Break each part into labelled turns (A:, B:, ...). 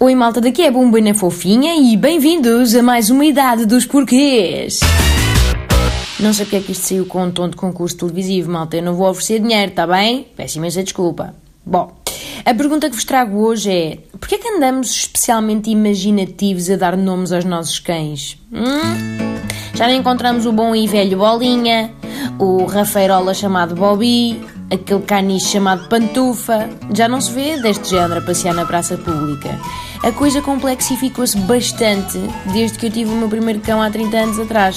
A: Oi malta, daqui é Bumba na Fofinha e bem-vindos a mais uma Idade dos Porquês. Não sei porque é que isto saiu com um tom de concurso televisivo, malta. Eu não vou oferecer dinheiro, tá bem? Peço imensa desculpa. Bom, a pergunta que vos trago hoje é: porquê é que andamos especialmente imaginativos a dar nomes aos nossos cães? Hum? Já encontramos o bom e velho Bolinha, o Rafeirola chamado Bobby, aquele caniche chamado Pantufa. Já não se vê deste género a passear na praça pública. A coisa complexificou-se bastante desde que eu tive o meu primeiro cão há 30 anos atrás.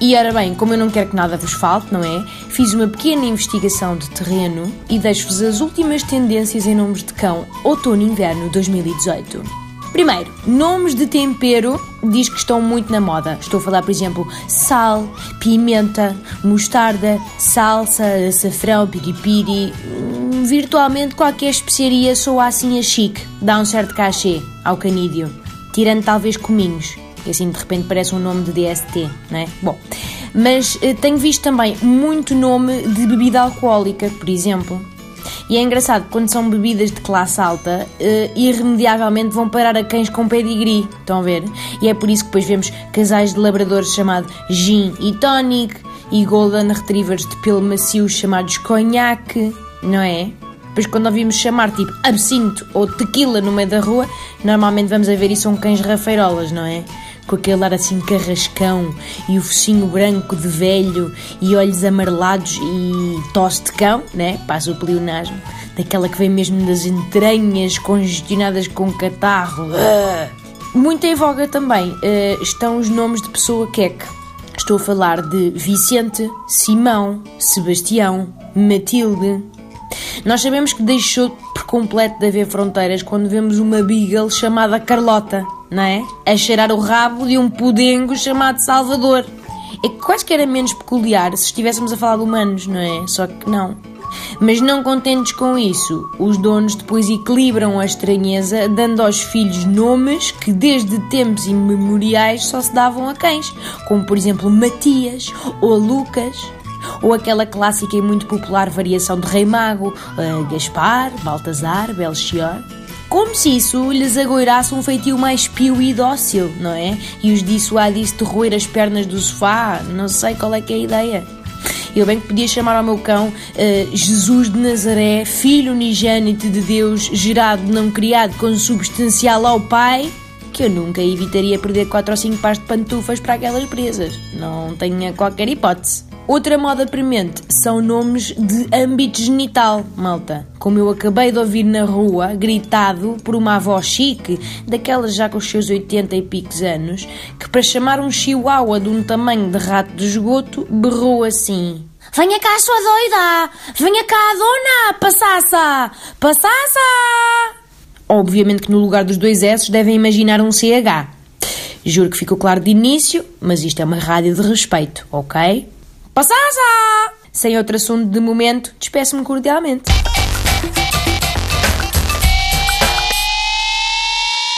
A: E ora bem, como eu não quero que nada vos falte, não é? Fiz uma pequena investigação de terreno e deixo-vos as últimas tendências em nomes de cão outono-inverno 2018. Primeiro, nomes de tempero diz que estão muito na moda. Estou a falar, por exemplo, sal, pimenta, mostarda, salsa, açafrão, piripiri. Hum, virtualmente qualquer especiaria soa assim a chique, dá um certo cachê ao canídeo. Tirando talvez cominhos, que assim de repente parece um nome de DST, não é? Bom, mas eh, tenho visto também muito nome de bebida alcoólica, por exemplo. E é engraçado, quando são bebidas de classe alta, uh, irremediavelmente vão parar a cães com pedigree, estão a ver? E é por isso que depois vemos casais de labradores chamados Gin e Tonic e Golden Retrievers de pelo macio chamados Cognac, não é? Depois, quando ouvimos chamar tipo absinto ou tequila no meio da rua, normalmente vamos a ver e são cães rafeirolas, não é? Com aquele ar assim carrascão e o focinho branco de velho e olhos amarelados e tosse de cão, né? Passa o pleonasmo, daquela que vem mesmo das entranhas congestionadas com catarro. Uh! Muito em voga também uh, estão os nomes de pessoa queque. Estou a falar de Vicente, Simão, Sebastião, Matilde. Nós sabemos que deixou por completo de haver fronteiras quando vemos uma beagle chamada Carlota não é? A cheirar o rabo de um pudengo chamado Salvador. É que quase que era menos peculiar se estivéssemos a falar de humanos, não é? Só que não. Mas não contentes com isso, os donos depois equilibram a estranheza dando aos filhos nomes que desde tempos imemoriais só se davam a cães, como por exemplo Matias ou Lucas, ou aquela clássica e muito popular variação de Rei Mago, uh, Gaspar, Baltazar, Belchior. Como se isso lhes agoirasse um feitio mais pio e dócil, não é? E os dissuadisse de roer as pernas do sofá, não sei qual é que é a ideia. Eu bem que podia chamar ao meu cão uh, Jesus de Nazaré, filho unigênito de Deus, gerado, não criado, consubstancial ao Pai, que eu nunca evitaria perder 4 ou 5 pares de pantufas para aquelas presas. Não tenha qualquer hipótese. Outra moda premente são nomes de âmbito genital, malta. Como eu acabei de ouvir na rua, gritado por uma avó chique, daquelas já com os seus 80 e picos anos, que para chamar um chihuahua de um tamanho de rato de esgoto, berrou assim. Venha cá, sua doida! Venha cá, dona! Passassa! Passassa! Obviamente que no lugar dos dois S devem imaginar um CH. Juro que ficou claro de início, mas isto é uma rádio de respeito, ok? Passasa! Sem outro assunto de momento, despeço-me cordialmente.